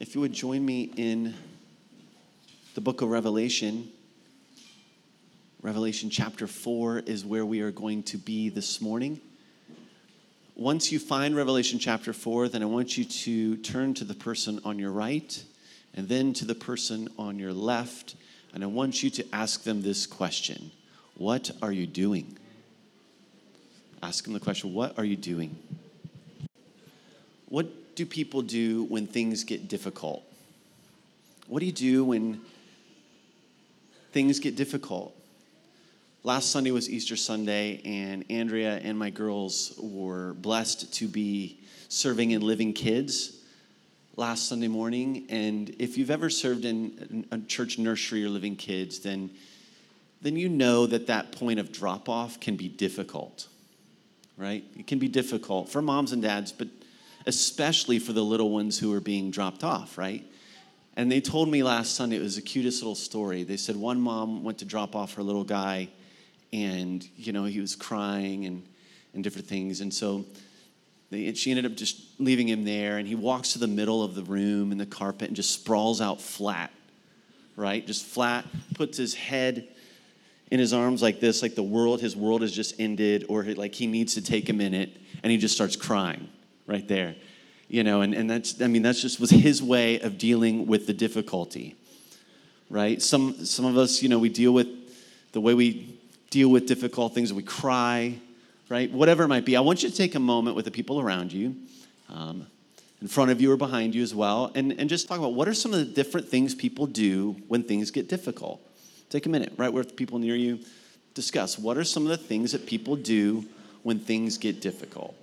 if you would join me in the book of Revelation. Revelation chapter 4 is where we are going to be this morning. Once you find Revelation chapter 4, then I want you to turn to the person on your right and then to the person on your left, and I want you to ask them this question What are you doing? Ask them the question What are you doing? What do people do when things get difficult? What do you do when things get difficult? Last Sunday was Easter Sunday, and Andrea and my girls were blessed to be serving in Living Kids last Sunday morning. And if you've ever served in a church nursery or Living Kids, then, then you know that that point of drop off can be difficult, right? It can be difficult for moms and dads, but especially for the little ones who are being dropped off, right? And they told me last Sunday, it was the cutest little story. They said one mom went to drop off her little guy, and, you know, he was crying and, and different things. And so they, she ended up just leaving him there, and he walks to the middle of the room in the carpet and just sprawls out flat, right? Just flat, puts his head in his arms like this, like the world, his world has just ended, or like he needs to take a minute, and he just starts crying right there. You know, and, and that's, I mean, that's just was his way of dealing with the difficulty, right? Some, some of us, you know, we deal with the way we deal with difficult things, we cry, right? Whatever it might be. I want you to take a moment with the people around you, um, in front of you or behind you as well, and, and just talk about what are some of the different things people do when things get difficult. Take a minute, right, with people near you. Discuss what are some of the things that people do when things get difficult.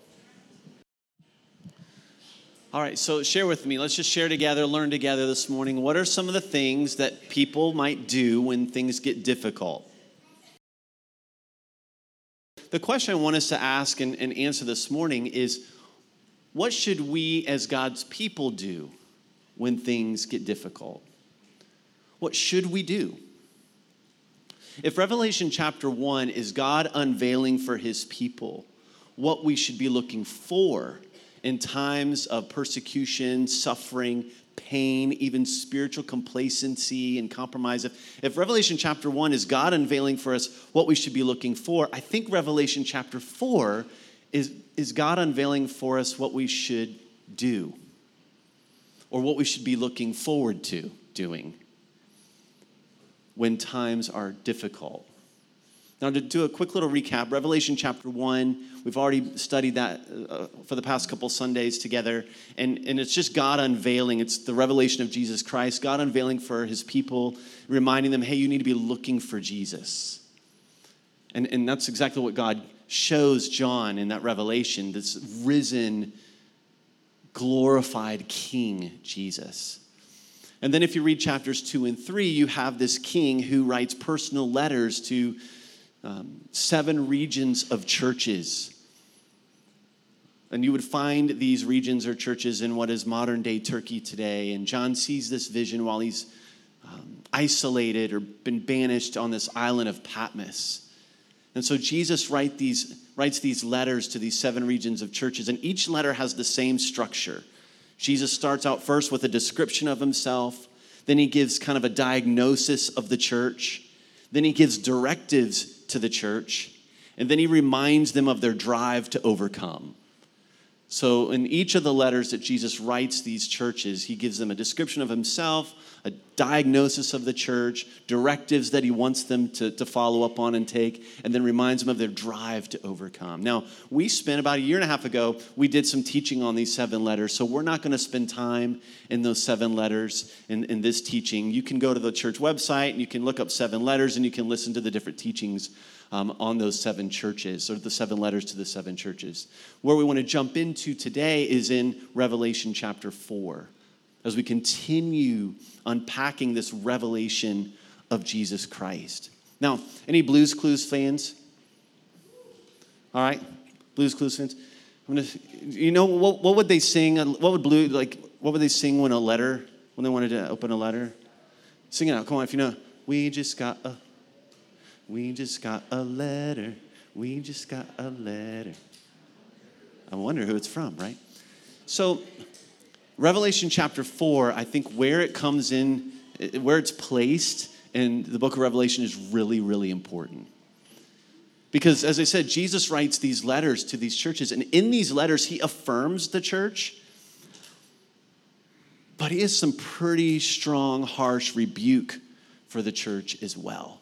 All right, so share with me. Let's just share together, learn together this morning. What are some of the things that people might do when things get difficult? The question I want us to ask and, and answer this morning is what should we as God's people do when things get difficult? What should we do? If Revelation chapter 1 is God unveiling for his people what we should be looking for in times of persecution, suffering, pain, even spiritual complacency and compromise. If, if Revelation chapter 1 is God unveiling for us what we should be looking for, I think Revelation chapter 4 is, is God unveiling for us what we should do or what we should be looking forward to doing when times are difficult. Now, to do a quick little recap, Revelation chapter 1, we've already studied that uh, for the past couple Sundays together. And, and it's just God unveiling. It's the revelation of Jesus Christ, God unveiling for his people, reminding them, hey, you need to be looking for Jesus. And, and that's exactly what God shows John in that revelation this risen, glorified King Jesus. And then if you read chapters 2 and 3, you have this king who writes personal letters to um, seven regions of churches. And you would find these regions or churches in what is modern day Turkey today. And John sees this vision while he's um, isolated or been banished on this island of Patmos. And so Jesus write these, writes these letters to these seven regions of churches, and each letter has the same structure. Jesus starts out first with a description of himself, then he gives kind of a diagnosis of the church, then he gives directives to the church, and then he reminds them of their drive to overcome. So, in each of the letters that Jesus writes these churches, he gives them a description of himself, a diagnosis of the church, directives that he wants them to, to follow up on and take, and then reminds them of their drive to overcome. Now, we spent about a year and a half ago, we did some teaching on these seven letters, so we're not going to spend time in those seven letters in, in this teaching. You can go to the church website and you can look up seven letters and you can listen to the different teachings um, on those seven churches, or the seven letters to the seven churches. Where we want to jump into today is in Revelation chapter 4, as we continue unpacking this revelation of Jesus Christ. Now, any Blues Clues fans? All right, Blues Clues fans. I'm gonna, you know, what, what would they sing? What would blue like? What would they sing when a letter when they wanted to open a letter? Sing it out. Come on, if you know. We just got a we just got a letter. We just got a letter. I wonder who it's from, right? So, Revelation chapter 4, I think where it comes in, where it's placed in the book of Revelation is really, really important. Because as I said, Jesus writes these letters to these churches, and in these letters, he affirms the church, but he has some pretty strong, harsh rebuke for the church as well.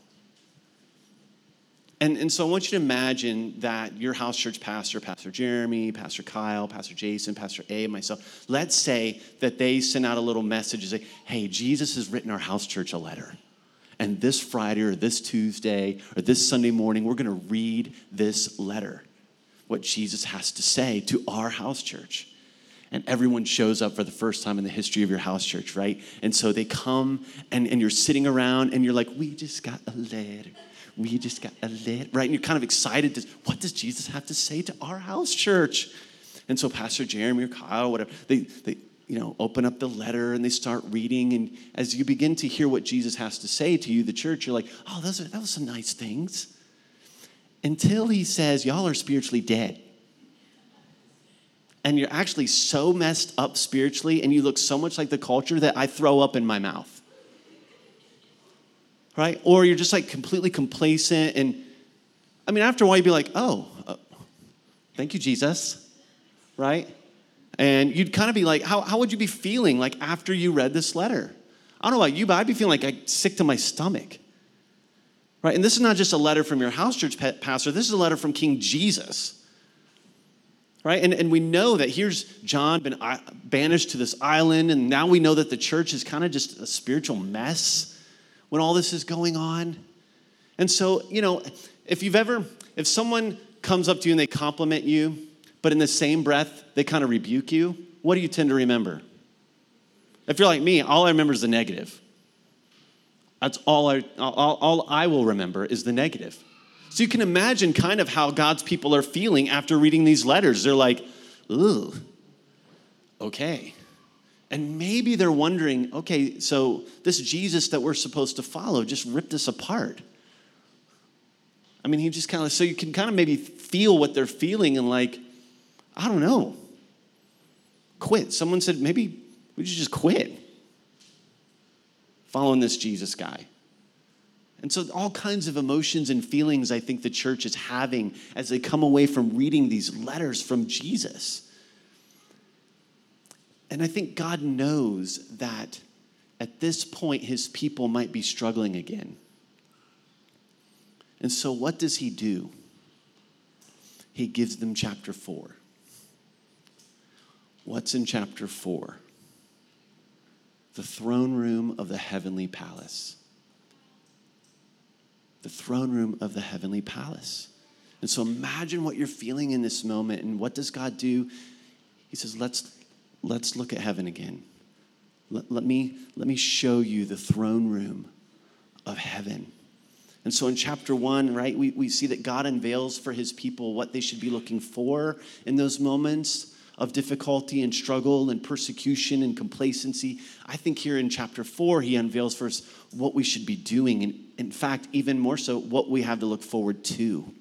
And, and so I want you to imagine that your house church pastor, Pastor Jeremy, Pastor Kyle, Pastor Jason, Pastor A, myself, let's say that they send out a little message and say, hey, Jesus has written our house church a letter. And this Friday or this Tuesday or this Sunday morning, we're going to read this letter, what Jesus has to say to our house church and everyone shows up for the first time in the history of your house church, right? And so they come and, and you're sitting around and you're like, we just got a letter we just got a lit, right? And you're kind of excited. To, what does Jesus have to say to our house church? And so Pastor Jeremy or Kyle, or whatever, they, they you know, open up the letter and they start reading. And as you begin to hear what Jesus has to say to you, the church, you're like, oh, those are, that was some nice things. Until he says, y'all are spiritually dead. And you're actually so messed up spiritually and you look so much like the culture that I throw up in my mouth right? Or you're just like completely complacent. And I mean, after a while, you'd be like, oh, uh, thank you, Jesus, right? And you'd kind of be like, how, how would you be feeling like after you read this letter? I don't know about you, but I'd be feeling like I'm sick to my stomach. Right? And this is not just a letter from your house church pastor, this is a letter from King Jesus. Right? And, and we know that here's John been uh, banished to this island, and now we know that the church is kind of just a spiritual mess when all this is going on. And so, you know, if you've ever, if someone comes up to you and they compliment you, but in the same breath, they kind of rebuke you, what do you tend to remember? If you're like me, all I remember is the negative. That's all I, all, all I will remember is the negative. So you can imagine kind of how God's people are feeling after reading these letters. They're like, ooh, okay. And maybe they're wondering okay, so this Jesus that we're supposed to follow just ripped us apart. I mean, he just kind of, so you can kind of maybe feel what they're feeling and like, I don't know, quit. Someone said, maybe we should just quit following this Jesus guy. And so, all kinds of emotions and feelings I think the church is having as they come away from reading these letters from Jesus. And I think God knows that at this point, his people might be struggling again. And so, what does he do? He gives them chapter four. What's in chapter four? The throne room of the heavenly palace. The throne room of the heavenly palace. And so imagine what you're feeling in this moment. And what does God do? He says, let's, let's look at heaven again. Let, let, me, let me show you the throne room of heaven. And so in chapter one, right, we, we see that God unveils for his people what they should be looking for in those moments of difficulty and struggle and persecution and complacency. I think here in chapter four, he unveils for us what we should be doing. And in fact, even more so, what we have to look forward to.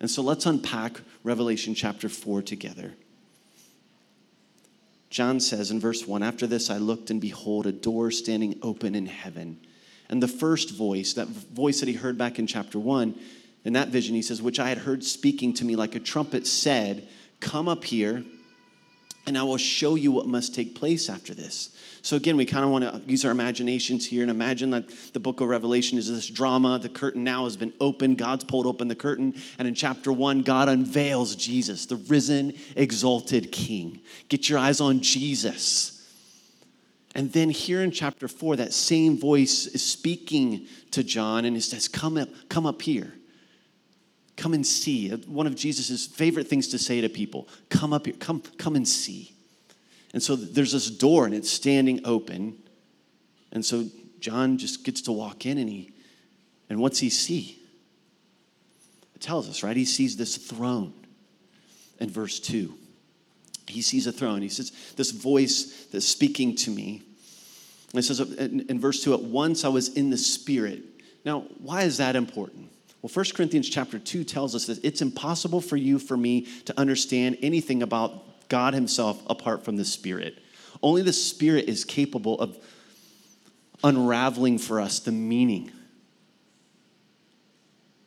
And so let's unpack Revelation chapter 4 together. John says in verse 1 After this I looked, and behold, a door standing open in heaven. And the first voice, that voice that he heard back in chapter 1, in that vision, he says, Which I had heard speaking to me like a trumpet, said, Come up here and I will show you what must take place after this. So, again, we kind of want to use our imaginations here and imagine that the book of Revelation is this drama. The curtain now has been opened. God's pulled open the curtain. And in chapter one, God unveils Jesus, the risen, exalted King. Get your eyes on Jesus. And then here in chapter four, that same voice is speaking to John and it says, Come up, come up here. Come and see. Uh, one of Jesus' favorite things to say to people come up here, come, come and see. And so there's this door and it's standing open. And so John just gets to walk in and he, and what's he see? It tells us, right? He sees this throne in verse 2. He sees a throne. He says, This voice that's speaking to me. And it says uh, in, in verse 2, at once I was in the Spirit. Now, why is that important? Well, 1 Corinthians chapter 2 tells us that it's impossible for you, for me, to understand anything about God Himself apart from the Spirit. Only the Spirit is capable of unraveling for us the meaning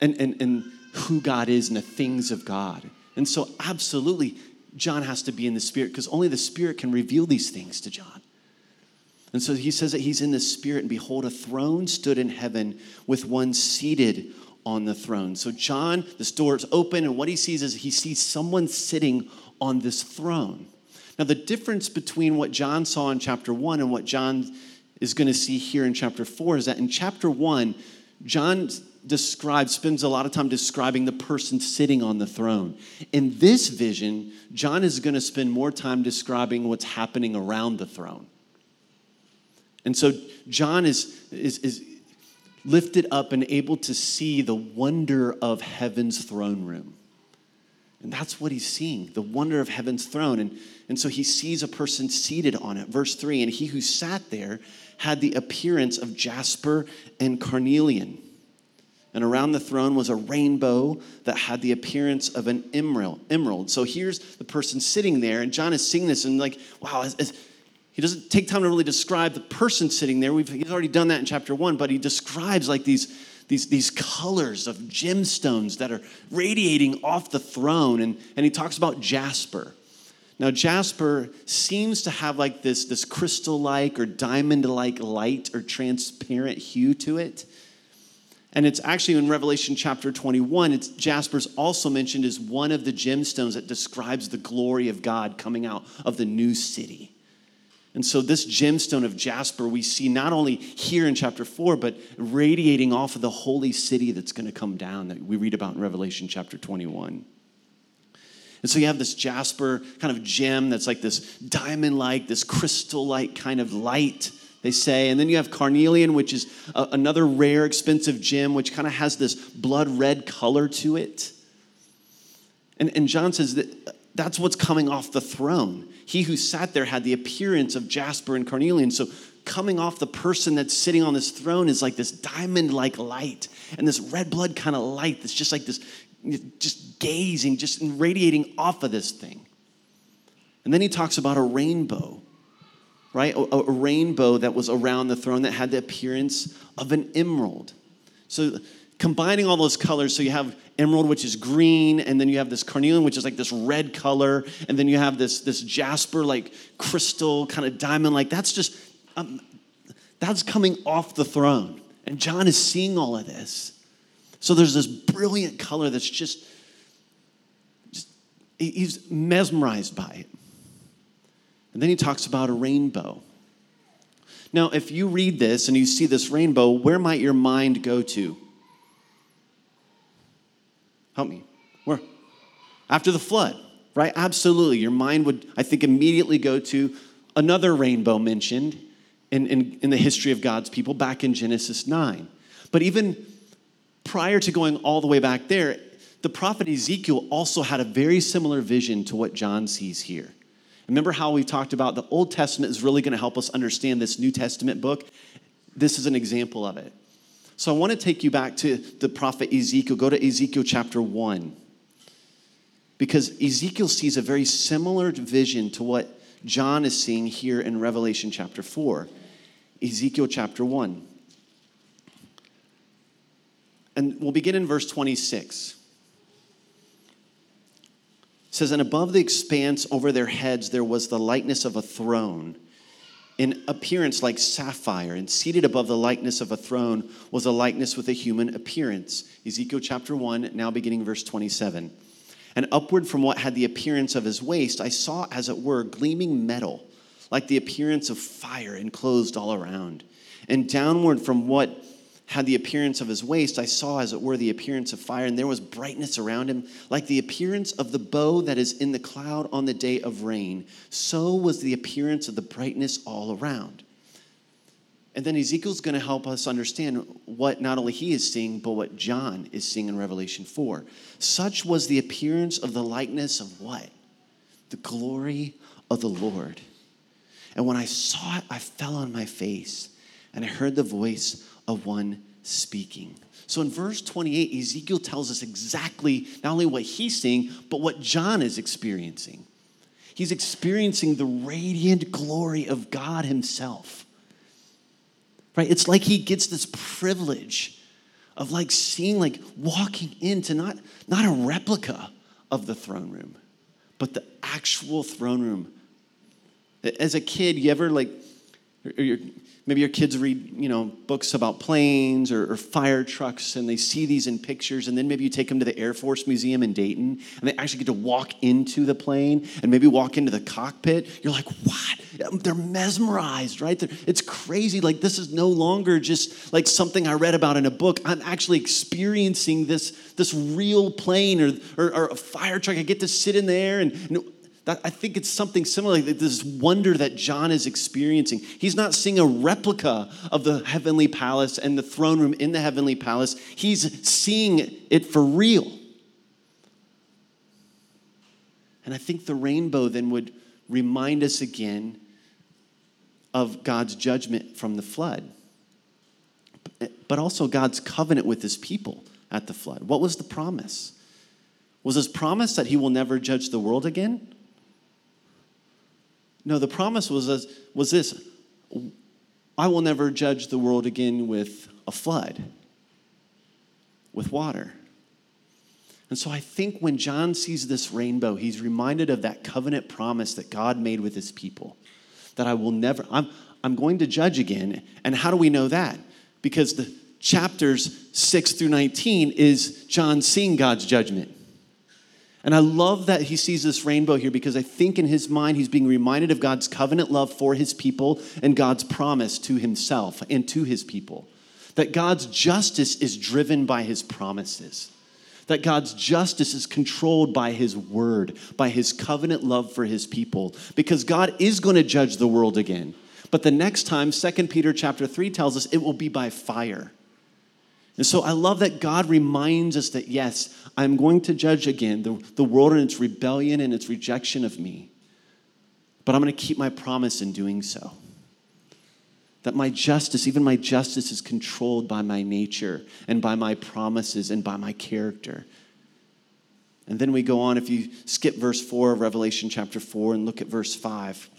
and, and, and who God is and the things of God. And so, absolutely, John has to be in the Spirit because only the Spirit can reveal these things to John. And so he says that he's in the Spirit, and behold, a throne stood in heaven with one seated on the throne. So, John, this door is open, and what he sees is he sees someone sitting on this throne. Now, the difference between what John saw in chapter one and what John is going to see here in chapter four is that in chapter one, John describes, spends a lot of time describing the person sitting on the throne. In this vision, John is going to spend more time describing what's happening around the throne. And so John is, is, is lifted up and able to see the wonder of heaven's throne room. And that's what he's seeing the wonder of heaven's throne. And, and so he sees a person seated on it. Verse 3 And he who sat there had the appearance of jasper and carnelian. And around the throne was a rainbow that had the appearance of an emerald. emerald. So here's the person sitting there, and John is seeing this and like, wow, as, as, he doesn't take time to really describe the person sitting there. We've, he's already done that in chapter one, but he describes like these, these, these colors of gemstones that are radiating off the throne. And, and he talks about jasper. Now, jasper seems to have like this, this crystal like or diamond like light or transparent hue to it. And it's actually in Revelation chapter 21, it's Jasper's also mentioned as one of the gemstones that describes the glory of God coming out of the new city. And so, this gemstone of Jasper we see not only here in chapter 4, but radiating off of the holy city that's going to come down that we read about in Revelation chapter 21. And so, you have this Jasper kind of gem that's like this diamond like, this crystal like kind of light they say. And then you have carnelian, which is a, another rare, expensive gem, which kind of has this blood red color to it. And, and John says that that's what's coming off the throne. He who sat there had the appearance of jasper and carnelian. So, coming off the person that's sitting on this throne is like this diamond like light and this red blood kind of light that's just like this, just gazing, just radiating off of this thing. And then he talks about a rainbow right? A, a, rainbow that was around the throne that had the appearance of an emerald. So combining all those colors, so you have emerald, which is green, and then you have this carnelian, which is like this red color, and then you have this, this jasper, like crystal, kind of diamond, like that's just, um, that's coming off the throne. And John is seeing all of this. So there's this brilliant color that's just, just he's mesmerized by it. And then he talks about a rainbow. Now, if you read this and you see this rainbow, where might your mind go to? Help me. Where? After the flood, right? Absolutely. Your mind would, I think, immediately go to another rainbow mentioned in, in, in the history of God's people back in Genesis 9. But even prior to going all the way back there, the prophet Ezekiel also had a very similar vision to what John sees here. Remember how we talked about the Old Testament is really going to help us understand this New Testament book? This is an example of it. So I want to take you back to the prophet Ezekiel. Go to Ezekiel chapter 1. Because Ezekiel sees a very similar vision to what John is seeing here in Revelation chapter 4. Ezekiel chapter 1. And we'll begin in verse 26 says, And above the expanse over their heads there was the likeness of a throne, in appearance like sapphire, and seated above the likeness of a throne was a likeness with a human appearance. Ezekiel chapter 1, now beginning verse 27. And upward from what had the appearance of his waist, I saw, as it were, gleaming metal, like the appearance of fire enclosed all around. And downward from what had the appearance of his waist, I saw, as it were, the appearance of fire, and there was brightness around him, like the appearance of the bow that is in the cloud on the day of rain. So was the appearance of the brightness all around. And then Ezekiel's going to help us understand what not only he is seeing, but what John is seeing in Revelation 4. Such was the appearance of the likeness of what? The glory of the Lord. And when I saw it, I fell on my face, and I heard the voice of one speaking. So in verse 28, Ezekiel tells us exactly not only what he's seeing, but what John is experiencing. He's experiencing the radiant glory of God Himself. Right? It's like he gets this privilege of like seeing, like walking into not, not a replica of the throne room, but the actual throne room. As a kid, you ever like, maybe your kids read you know books about planes or, or, fire trucks and they see these in pictures and then maybe you take them to the air force museum in dayton and they actually get to walk into the plane and maybe walk into the cockpit. You're like what? Um, they're mesmerized right? They're, it's crazy. Like this is no longer just like something i read about in a book. I'm actually experiencing this this real plane or, or, or a fire truck. I get to sit in there and, and I think it's something similar, like this wonder that John is experiencing. He's not seeing a replica of the heavenly palace and the throne room in the heavenly palace, he's seeing it for real. And I think the rainbow then would remind us again of God's judgment from the flood, but also God's covenant with his people at the flood. What was the promise? Was his promise that he will never judge the world again? No, the promise was, was this I will never judge the world again with a flood, with water. And so I think when John sees this rainbow, he's reminded of that covenant promise that God made with his people that I will never, I'm, I'm going to judge again. And how do we know that? Because the chapters 6 through 19 is John seeing God's judgment. And I love that he sees this rainbow here because I think in his mind he's being reminded of God's covenant love for his people and God's promise to himself and to his people. That God's justice is driven by his promises. That God's justice is controlled by his word, by his covenant love for his people. Because God is going to judge the world again. But the next time, 2 Peter chapter 3 tells us it will be by fire. And so I love that God reminds us that, yes, I'm going to judge again the, the world and its rebellion and its rejection of me. But I'm going to keep my promise in doing so. That my justice, even my justice, is controlled by my nature and by my promises and by my character. And then we go on, if you skip verse 4 of Revelation chapter 4 and look at verse 5.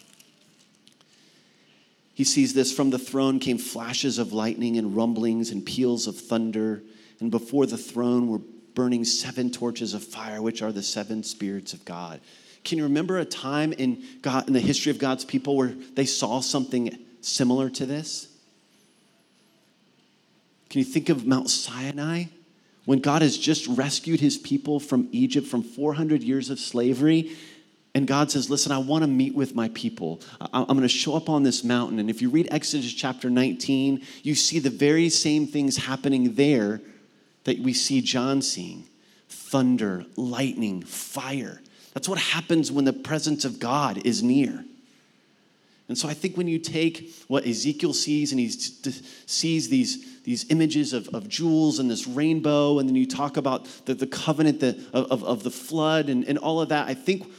He sees this from the throne came flashes of lightning and rumblings and peals of thunder, and before the throne were burning seven torches of fire, which are the seven spirits of God. Can you remember a time in God in the history of God's people where they saw something similar to this? Can you think of Mount Sinai? When God has just rescued his people from Egypt from 400 years of slavery, and God says, Listen, I want to meet with my people. I'm going to show up on this mountain. And if you read Exodus chapter 19, you see the very same things happening there that we see John seeing thunder, lightning, fire. That's what happens when the presence of God is near. And so I think when you take what Ezekiel sees and he sees these, these images of, of jewels and this rainbow, and then you talk about the, the covenant the, of, of the flood and, and all of that, I think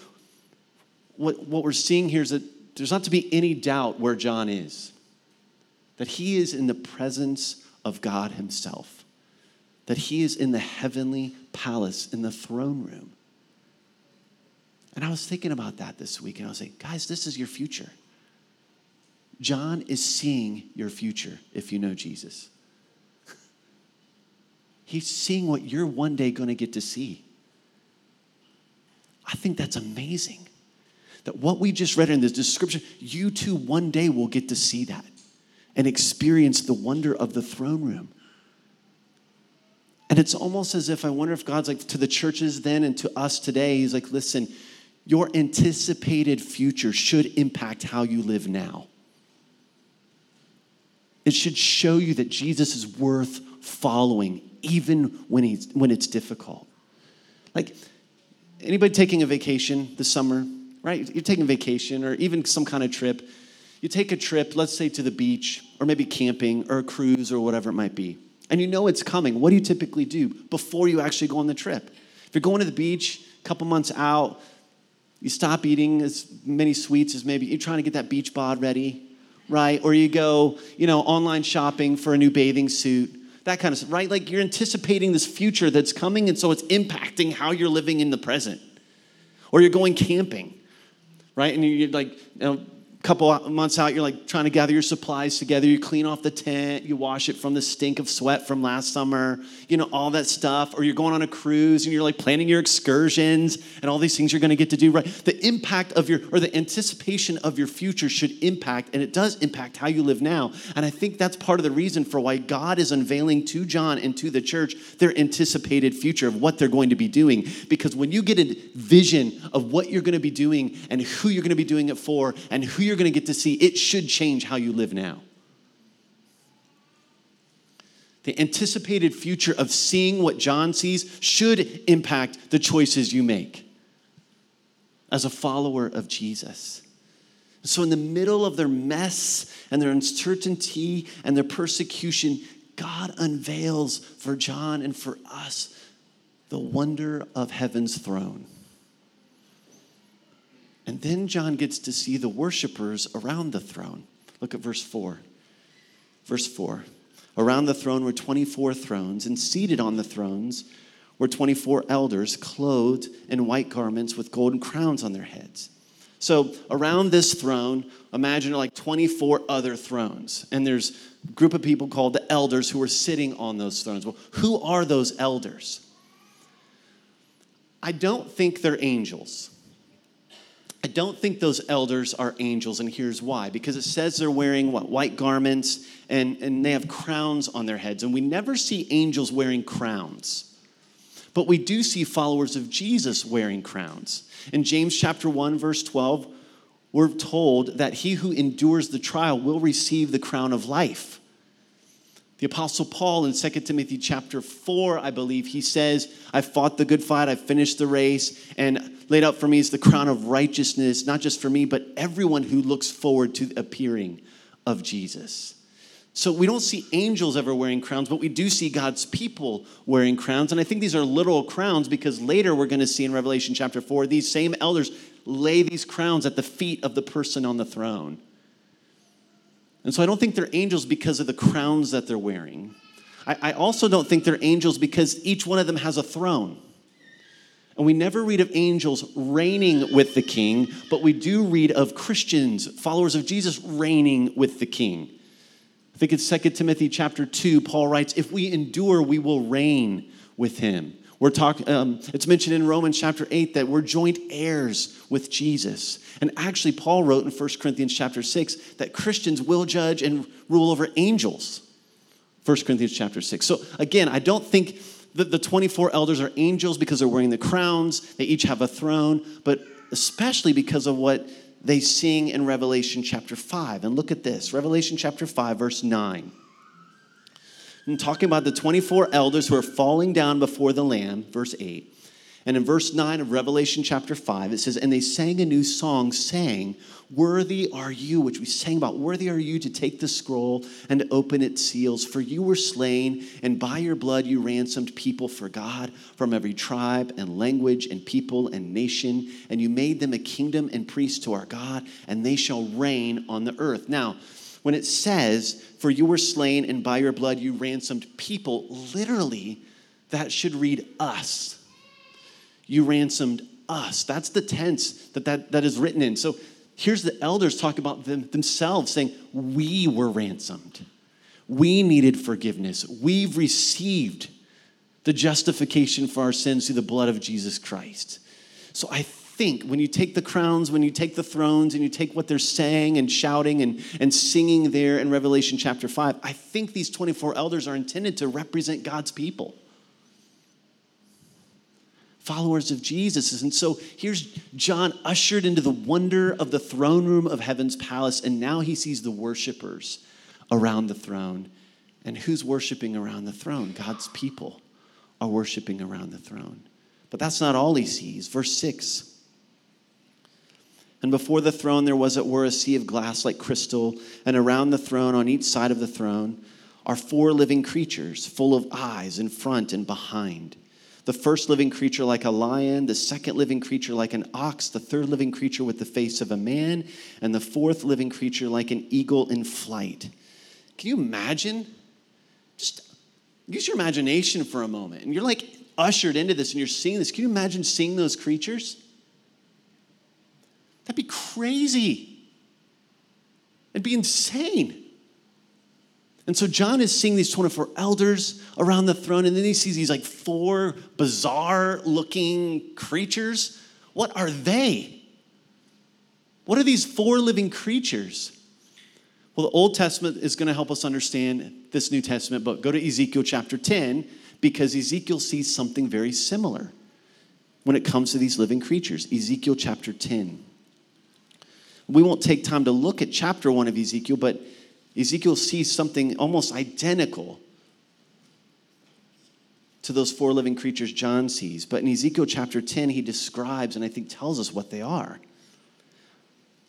what, what we're seeing here is that there's not to be any doubt where John is, that he is in the presence of God himself, that he is in the heavenly palace, in the throne room. And I was thinking about that this week, and I was like, guys, this is your future. John is seeing your future if you know Jesus. He's seeing what you're one day going to get to see. I think that's amazing that what we just read in this description, you too one day will get to see that and experience the wonder of the throne room. And it's almost as if I wonder if God's like to the churches then and to us today, He's like, listen, your anticipated future should impact how you live now. It should show you that Jesus is worth following, even when, he's, when it's difficult. Like, anybody taking a vacation this summer? Right? You're taking vacation or even some kind of trip. You take a trip, let's say to the beach or maybe camping or a cruise or whatever it might be, and you know it's coming. What do you typically do before you actually go on the trip? If you're going to the beach a couple months out, you stop eating as many sweets as maybe you're trying to get that beach bod ready, right? Or you go, you know, online shopping for a new bathing suit, that kind of stuff, right? Like you're anticipating this future that's coming, and so it's impacting how you're living in the present. Or you're going camping right? And you're like, you know, couple months out, you're like trying to gather your supplies together. You clean off the tent, you wash it from the stink of sweat from last summer, you know, all that stuff. Or you're going on a cruise and you're like planning your excursions and all these things you're going to get to do, right? The impact of your, or the anticipation of your future should impact, and it does impact how you live now. And I think that's part of the reason for why God is unveiling to John and to the church their anticipated future of what they're going to be doing. Because when you get a vision of what you're going to be doing and who you're going to be doing it for and who you're you're going to get to see, it should change how you live now. The anticipated future of seeing what John sees should impact the choices you make as a follower of Jesus. So, in the middle of their mess and their uncertainty and their persecution, God unveils for John and for us the wonder of heaven's throne. And then John gets to see the worshipers around the throne. Look at verse 4. Verse 4 Around the throne were 24 thrones, and seated on the thrones were 24 elders, clothed in white garments with golden crowns on their heads. So, around this throne, imagine like 24 other thrones. And there's a group of people called the elders who are sitting on those thrones. Well, who are those elders? I don't think they're angels. I don't think those elders are angels, and here's why. Because it says they're wearing what? White garments, and, and they have crowns on their heads. And we never see angels wearing crowns. But we do see followers of Jesus wearing crowns. In James chapter 1, verse 12, we're told that he who endures the trial will receive the crown of life. The Apostle Paul in 2 Timothy chapter 4, I believe, he says, I fought the good fight, I finished the race, and laid out for me is the crown of righteousness, not just for me, but everyone who looks forward to the appearing of Jesus. So we don't see angels ever wearing crowns, but we do see God's people wearing crowns. And I think these are literal crowns because later we're going to see in Revelation chapter 4, these same elders lay these crowns at the feet of the person on the throne. And so I don't think they're angels because of the crowns that they're wearing. I, I also don't think they're angels because each one of them has a throne. And we never read of angels reigning with the king, but we do read of Christians, followers of Jesus, reigning with the king. I think it's 2 Timothy chapter 2, Paul writes, If we endure, we will reign with him. We're talking, um, it's mentioned in Romans chapter 8 that we're joint heirs with Jesus. And actually, Paul wrote in 1 Corinthians chapter 6 that Christians will judge and rule over angels. 1 Corinthians chapter 6. So again, I don't think that the 24 elders are angels because they're wearing the crowns, they each have a throne, but especially because of what they sing in Revelation chapter 5. And look at this Revelation chapter 5, verse 9. I'm talking about the 24 elders who are falling down before the Lamb, verse 8. And in verse 9 of Revelation chapter 5, it says, And they sang a new song, saying, Worthy are you, which we sang about, worthy are you to take the scroll and open its seals. For you were slain, and by your blood you ransomed people for God from every tribe and language and people and nation. And you made them a kingdom and priests to our God, and they shall reign on the earth. Now, when it says, For you were slain, and by your blood you ransomed people, literally, that should read us. You ransomed us. That's the tense that, that, that is written in. So here's the elders talk about them, themselves saying, We were ransomed. We needed forgiveness. We've received the justification for our sins through the blood of Jesus Christ. So I think when you take the crowns, when you take the thrones, and you take what they're saying and shouting and, and singing there in Revelation chapter 5, I think these 24 elders are intended to represent God's people. Followers of Jesus. And so here's John ushered into the wonder of the throne room of heaven's palace, and now he sees the worshipers around the throne. And who's worshiping around the throne? God's people are worshiping around the throne. But that's not all he sees. Verse 6 and before the throne there was, it were, a sea of glass like crystal, and around the throne, on each side of the throne, are four living creatures, full of eyes in front and behind. The first living creature like a lion, the second living creature like an ox, the third living creature with the face of a man, and the fourth living creature like an eagle in flight. Can you imagine? Just use your imagination for a moment. And you're like ushered into this and you're seeing this. Can you imagine seeing those creatures? Crazy. It'd be insane. And so John is seeing these 24 elders around the throne, and then he sees these like four bizarre looking creatures. What are they? What are these four living creatures? Well, the Old Testament is going to help us understand this New Testament book. Go to Ezekiel chapter 10 because Ezekiel sees something very similar when it comes to these living creatures. Ezekiel chapter 10. We won't take time to look at chapter 1 of Ezekiel, but Ezekiel sees something almost identical to those four living creatures John sees. But in Ezekiel chapter 10, he describes and I think tells us what they are.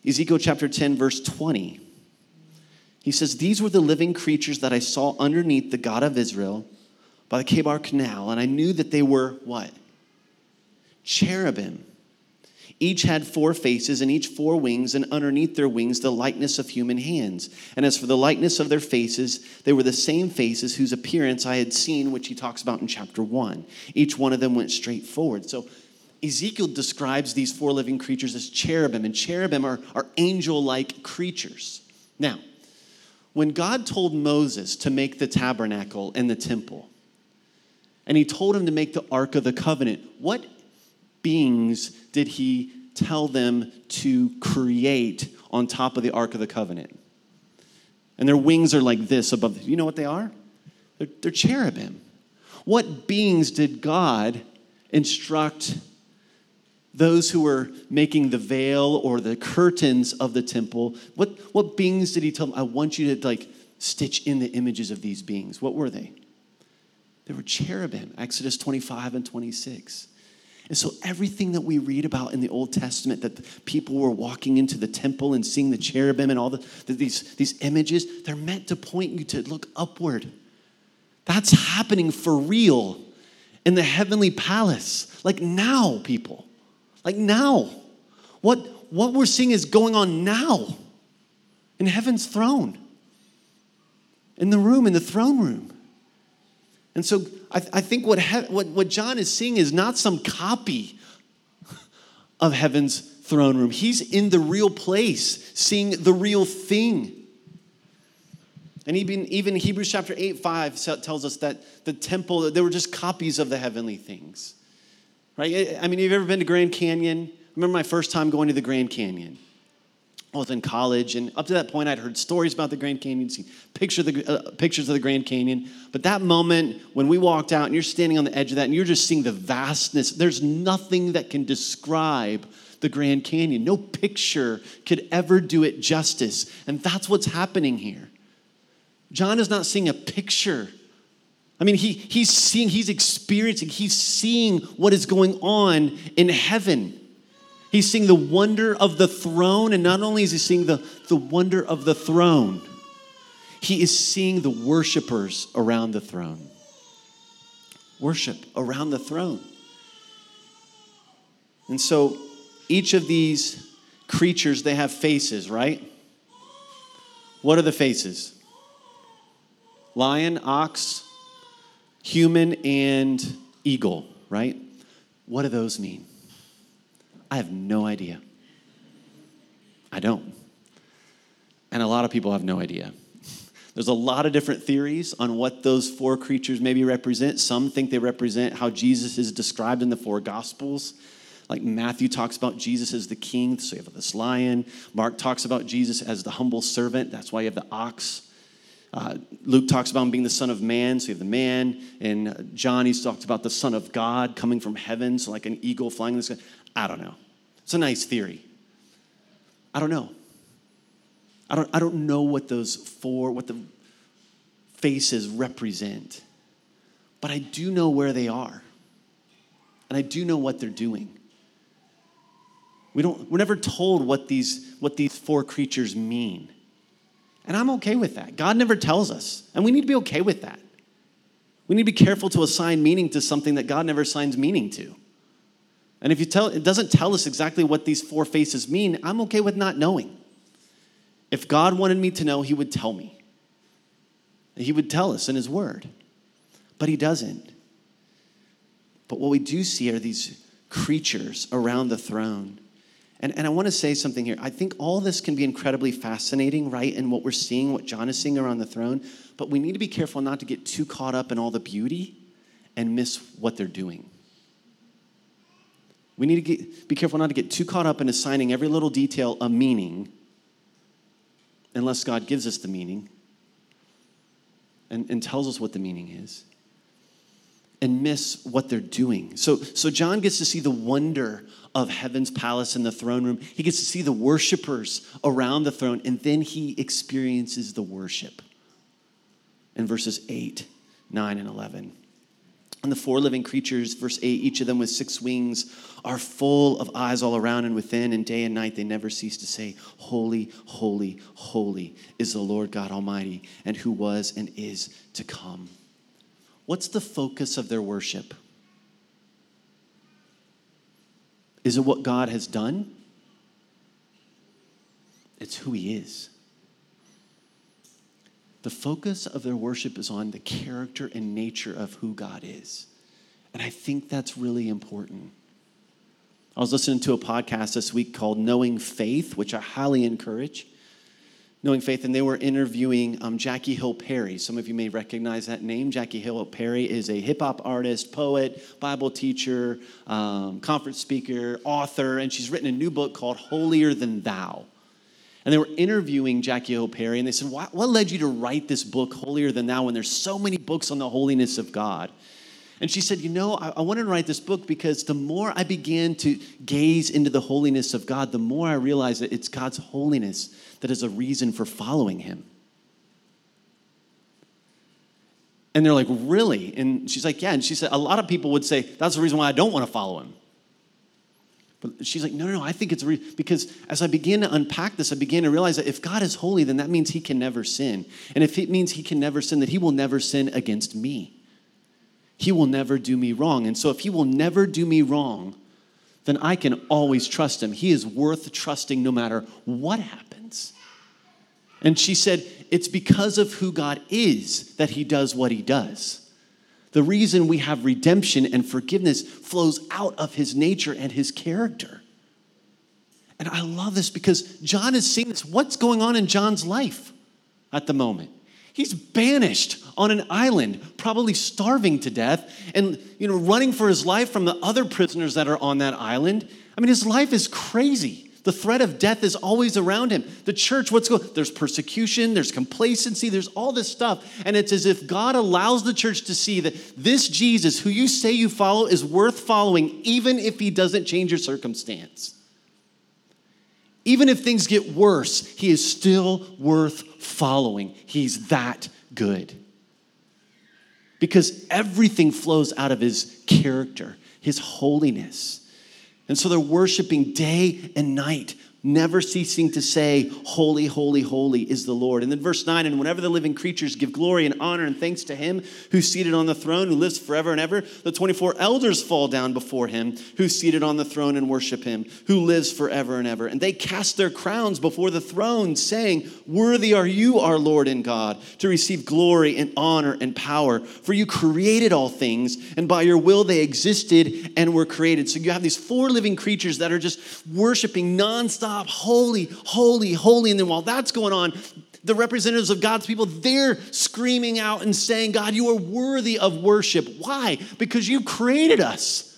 Ezekiel chapter 10, verse 20. He says, These were the living creatures that I saw underneath the God of Israel by the Chebar Canal, and I knew that they were what? Cherubim. Each had four faces and each four wings, and underneath their wings the likeness of human hands. And as for the likeness of their faces, they were the same faces whose appearance I had seen, which he talks about in chapter one. Each one of them went straight forward. So Ezekiel describes these four living creatures as cherubim, and cherubim are, are angel like creatures. Now, when God told Moses to make the tabernacle and the temple, and he told him to make the Ark of the Covenant, what beings did he tell them to create on top of the Ark of the Covenant? And their wings are like this above. You know what they are? They're, they're cherubim. What beings did God instruct those who were making the veil or the curtains of the temple? What, what beings did he tell them? I want you to like stitch in the images of these beings. What were they? They were cherubim, Exodus 25 and 26. And so, everything that we read about in the Old Testament, that people were walking into the temple and seeing the cherubim and all the, the, these, these images, they're meant to point you to look upward. That's happening for real in the heavenly palace. Like now, people. Like now. What, what we're seeing is going on now in heaven's throne, in the room, in the throne room. And so I, I think what, he, what, what John is seeing is not some copy of heaven's throne room. He's in the real place, seeing the real thing. And even, even Hebrews chapter 8, 5 tells us that the temple, they were just copies of the heavenly things. Right? I mean, have you ever been to Grand Canyon? I remember my first time going to the Grand Canyon. I was in college, and up to that point, I'd heard stories about the Grand Canyon, seen picture the, uh, pictures of the Grand Canyon. But that moment when we walked out, and you're standing on the edge of that, and you're just seeing the vastness, there's nothing that can describe the Grand Canyon. No picture could ever do it justice. And that's what's happening here. John is not seeing a picture. I mean, he, he's seeing, he's experiencing, he's seeing what is going on in heaven. He's seeing the wonder of the throne, and not only is he seeing the, the wonder of the throne, he is seeing the worshipers around the throne. Worship around the throne. And so each of these creatures, they have faces, right? What are the faces? Lion, ox, human, and eagle, right? What do those mean? I have no idea. I don't. And a lot of people have no idea. There's a lot of different theories on what those four creatures maybe represent. Some think they represent how Jesus is described in the four Gospels. Like Matthew talks about Jesus as the king, so you have this lion. Mark talks about Jesus as the humble servant, that's why you have the ox. Uh, Luke talks about him being the Son of Man, so you have the man. And John, he's talked about the Son of God coming from heaven, so like an eagle flying in the sky. I don't know. It's a nice theory. I don't know. I don't, I don't know what those four, what the faces represent, but I do know where they are. And I do know what they're doing. We don't, we're never told what these, what these four creatures mean. And I'm okay with that. God never tells us, and we need to be okay with that. We need to be careful to assign meaning to something that God never assigns meaning to. And if you tell, it doesn't tell us exactly what these four faces mean, I'm okay with not knowing. If God wanted me to know, He would tell me. He would tell us in His Word. But He doesn't. But what we do see are these creatures around the throne. And, and I want to say something here. I think all this can be incredibly fascinating, right? And what we're seeing, what John is seeing around the throne. But we need to be careful not to get too caught up in all the beauty and miss what they're doing. We need to get, be careful not to get too caught up in assigning every little detail a meaning unless God gives us the meaning and, and tells us what the meaning is and miss what they're doing. So, so John gets to see the wonder of heaven's palace and the throne room. He gets to see the worshipers around the throne, and then he experiences the worship in verses 8, 9, and 11. And the four living creatures, verse 8, each of them with six wings, are full of eyes all around and within, and day and night they never cease to say, Holy, holy, holy is the Lord God Almighty, and who was and is to come. What's the focus of their worship? Is it what God has done? It's who He is. The focus of their worship is on the character and nature of who God is. And I think that's really important. I was listening to a podcast this week called Knowing Faith, which I highly encourage. Knowing Faith, and they were interviewing um, Jackie Hill Perry. Some of you may recognize that name. Jackie Hill Perry is a hip hop artist, poet, Bible teacher, um, conference speaker, author, and she's written a new book called Holier Than Thou. And they were interviewing Jackie Hill Perry, and they said, What led you to write this book, Holier Than Thou, when there's so many books on the holiness of God? And she said, You know, I, I wanted to write this book because the more I began to gaze into the holiness of God, the more I realized that it's God's holiness that is a reason for following Him. And they're like, Really? And she's like, Yeah. And she said, A lot of people would say, That's the reason why I don't want to follow Him. But she's like, no, no, no, I think it's re-. because as I began to unpack this, I began to realize that if God is holy, then that means he can never sin. And if it means he can never sin, that he will never sin against me. He will never do me wrong. And so if he will never do me wrong, then I can always trust him. He is worth trusting no matter what happens. And she said, it's because of who God is that he does what he does. The reason we have redemption and forgiveness flows out of his nature and his character. And I love this because John is seeing this. What's going on in John's life at the moment? He's banished on an island, probably starving to death, and you know, running for his life from the other prisoners that are on that island. I mean, his life is crazy. The threat of death is always around him. The church, what's going There's persecution, there's complacency, there's all this stuff. And it's as if God allows the church to see that this Jesus, who you say you follow, is worth following, even if he doesn't change your circumstance. Even if things get worse, he is still worth following. He's that good. Because everything flows out of his character, his holiness. And so they're worshiping day and night, never ceasing to say, Holy, holy, holy is the Lord. And then verse 9, and whenever the living creatures give glory and honor and thanks to him who's seated on the throne, who lives forever and ever, the 24 elders fall down before him who's seated on the throne and worship him, who lives forever and ever. And they cast their crowns before the throne, saying, Worthy are you, our Lord and God, to receive glory and honor and power. For you created all things, and by your will they existed and were created. So you have these four living creatures that are just worshiping nonstop holy, holy, holy. And then while that's going on, the representatives of God's people, they're screaming out and saying, God, you are worthy of worship. Why? Because you created us.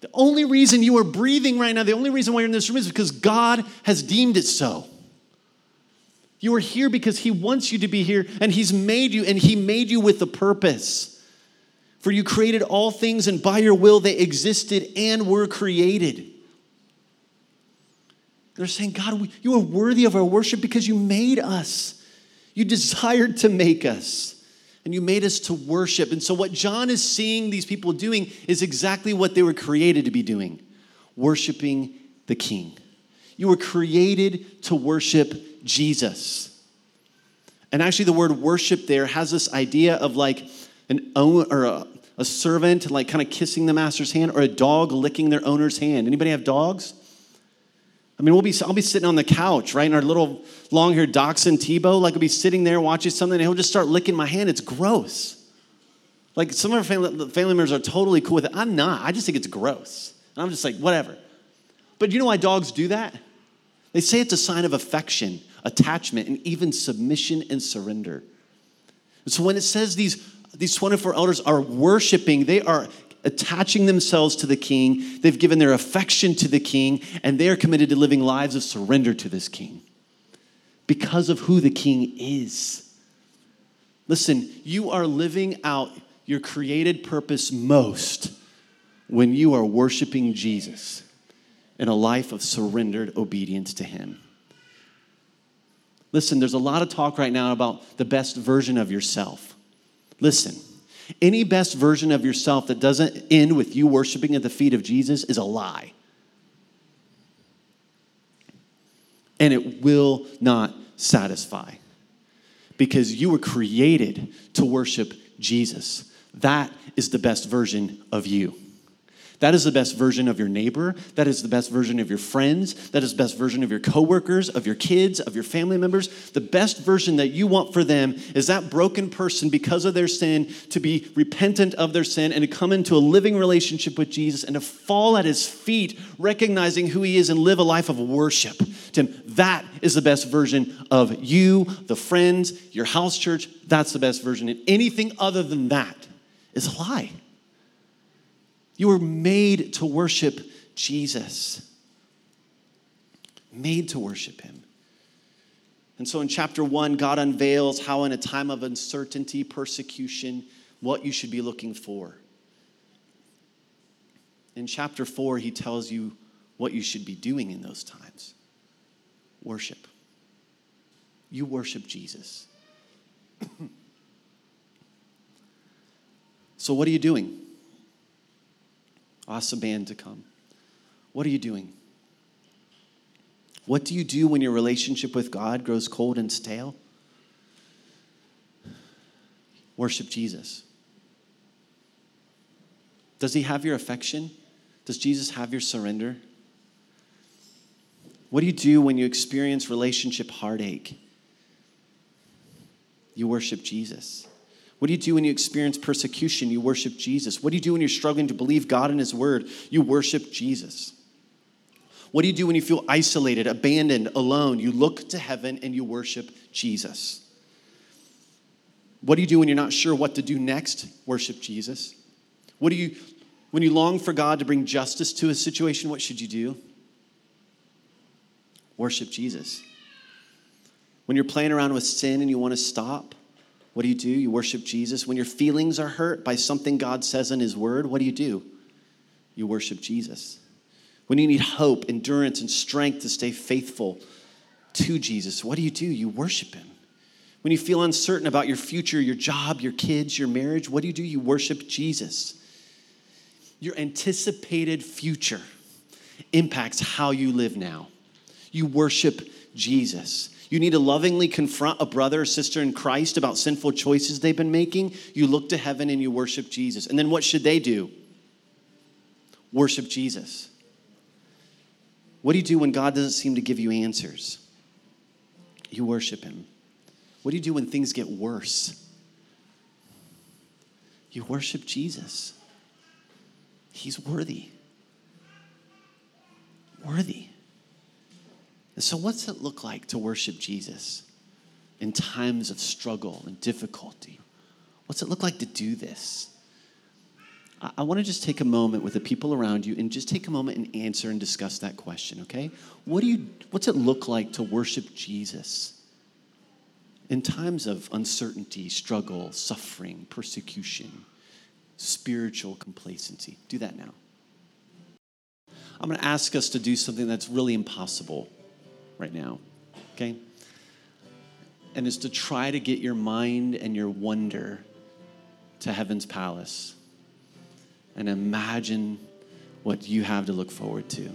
The only reason you are breathing right now, the only reason why you're in this room is because God has deemed it so. You are here because He wants you to be here, and He's made you, and He made you with a purpose. For you created all things, and by your will they existed and were created. They're saying, God, you are worthy of our worship because you made us. You desired to make us, and you made us to worship. And so, what John is seeing these people doing is exactly what they were created to be doing worshiping the King. You were created to worship Jesus. And actually, the word worship there has this idea of like an or a, a servant, like kind of kissing the master's hand, or a dog licking their owner's hand. Anybody have dogs? I mean, we'll be, I'll be sitting on the couch, right, in our little long haired dachshund Tebow. Like, I'll be sitting there watching something, and he'll just start licking my hand. It's gross. Like, some of our family, family members are totally cool with it. I'm not. I just think it's gross. And I'm just like, whatever. But you know why dogs do that? They say it's a sign of affection, attachment, and even submission and surrender. And so when it says these, these 24 elders are worshiping, they are attaching themselves to the king, they've given their affection to the king, and they are committed to living lives of surrender to this king because of who the king is. Listen, you are living out your created purpose most when you are worshiping Jesus in a life of surrendered obedience to Him. Listen, there's a lot of talk right now about the best version of yourself. Listen, any best version of yourself that doesn't end with you worshiping at the feet of Jesus is a lie. And it will not satisfy because you were created to worship Jesus. That is the best version of you. That is the best version of your neighbor. That is the best version of your friends. That is the best version of your coworkers, of your kids, of your family members. The best version that you want for them is that broken person because of their sin to be repentant of their sin and to come into a living relationship with Jesus and to fall at his feet, recognizing who he is and live a life of worship to. That is the best version of you, the friends, your house church. That's the best version. And anything other than that is a lie. You were made to worship Jesus, made to worship Him. And so in chapter one, God unveils how, in a time of uncertainty, persecution, what you should be looking for. In chapter four, He tells you what you should be doing in those times worship. You worship Jesus. so, what are you doing? Ask the band to come. What are you doing? What do you do when your relationship with God grows cold and stale? Worship Jesus. Does he have your affection? Does Jesus have your surrender? What do you do when you experience relationship heartache? You worship Jesus. What do you do when you experience persecution? You worship Jesus. What do you do when you're struggling to believe God and His Word? You worship Jesus. What do you do when you feel isolated, abandoned, alone? You look to heaven and you worship Jesus. What do you do when you're not sure what to do next? Worship Jesus. What do you when you long for God to bring justice to a situation, what should you do? Worship Jesus. When you're playing around with sin and you want to stop, what do you do? You worship Jesus. When your feelings are hurt by something God says in His Word, what do you do? You worship Jesus. When you need hope, endurance, and strength to stay faithful to Jesus, what do you do? You worship Him. When you feel uncertain about your future, your job, your kids, your marriage, what do you do? You worship Jesus. Your anticipated future impacts how you live now. You worship Jesus you need to lovingly confront a brother or sister in Christ about sinful choices they've been making, you look to heaven and you worship Jesus. And then what should they do? Worship Jesus. What do you do when God doesn't seem to give you answers? You worship Him. What do you do when things get worse? You worship Jesus. He's worthy. Worthy. And so, what's it look like to worship Jesus in times of struggle and difficulty? What's it look like to do this? I, I want to just take a moment with the people around you and just take a moment and answer and discuss that question, okay? What do you, what's it look like to worship Jesus in times of uncertainty, struggle, suffering, persecution, spiritual complacency? Do that now. I'm going to ask us to do something that's really impossible right now, okay? And it's to try to get your mind and your wonder to heaven's palace and imagine what you have to look forward to.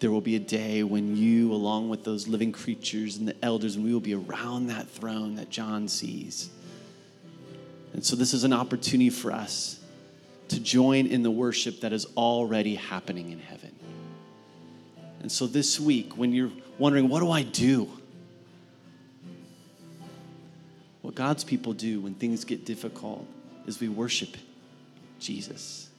There will be a day when you, along with those living creatures and the elders, and we will be around that throne that John sees. And so, this is an opportunity for us to join in the worship that is already happening in heaven. And so this week, when you're wondering, what do I do? What God's people do when things get difficult is we worship Jesus.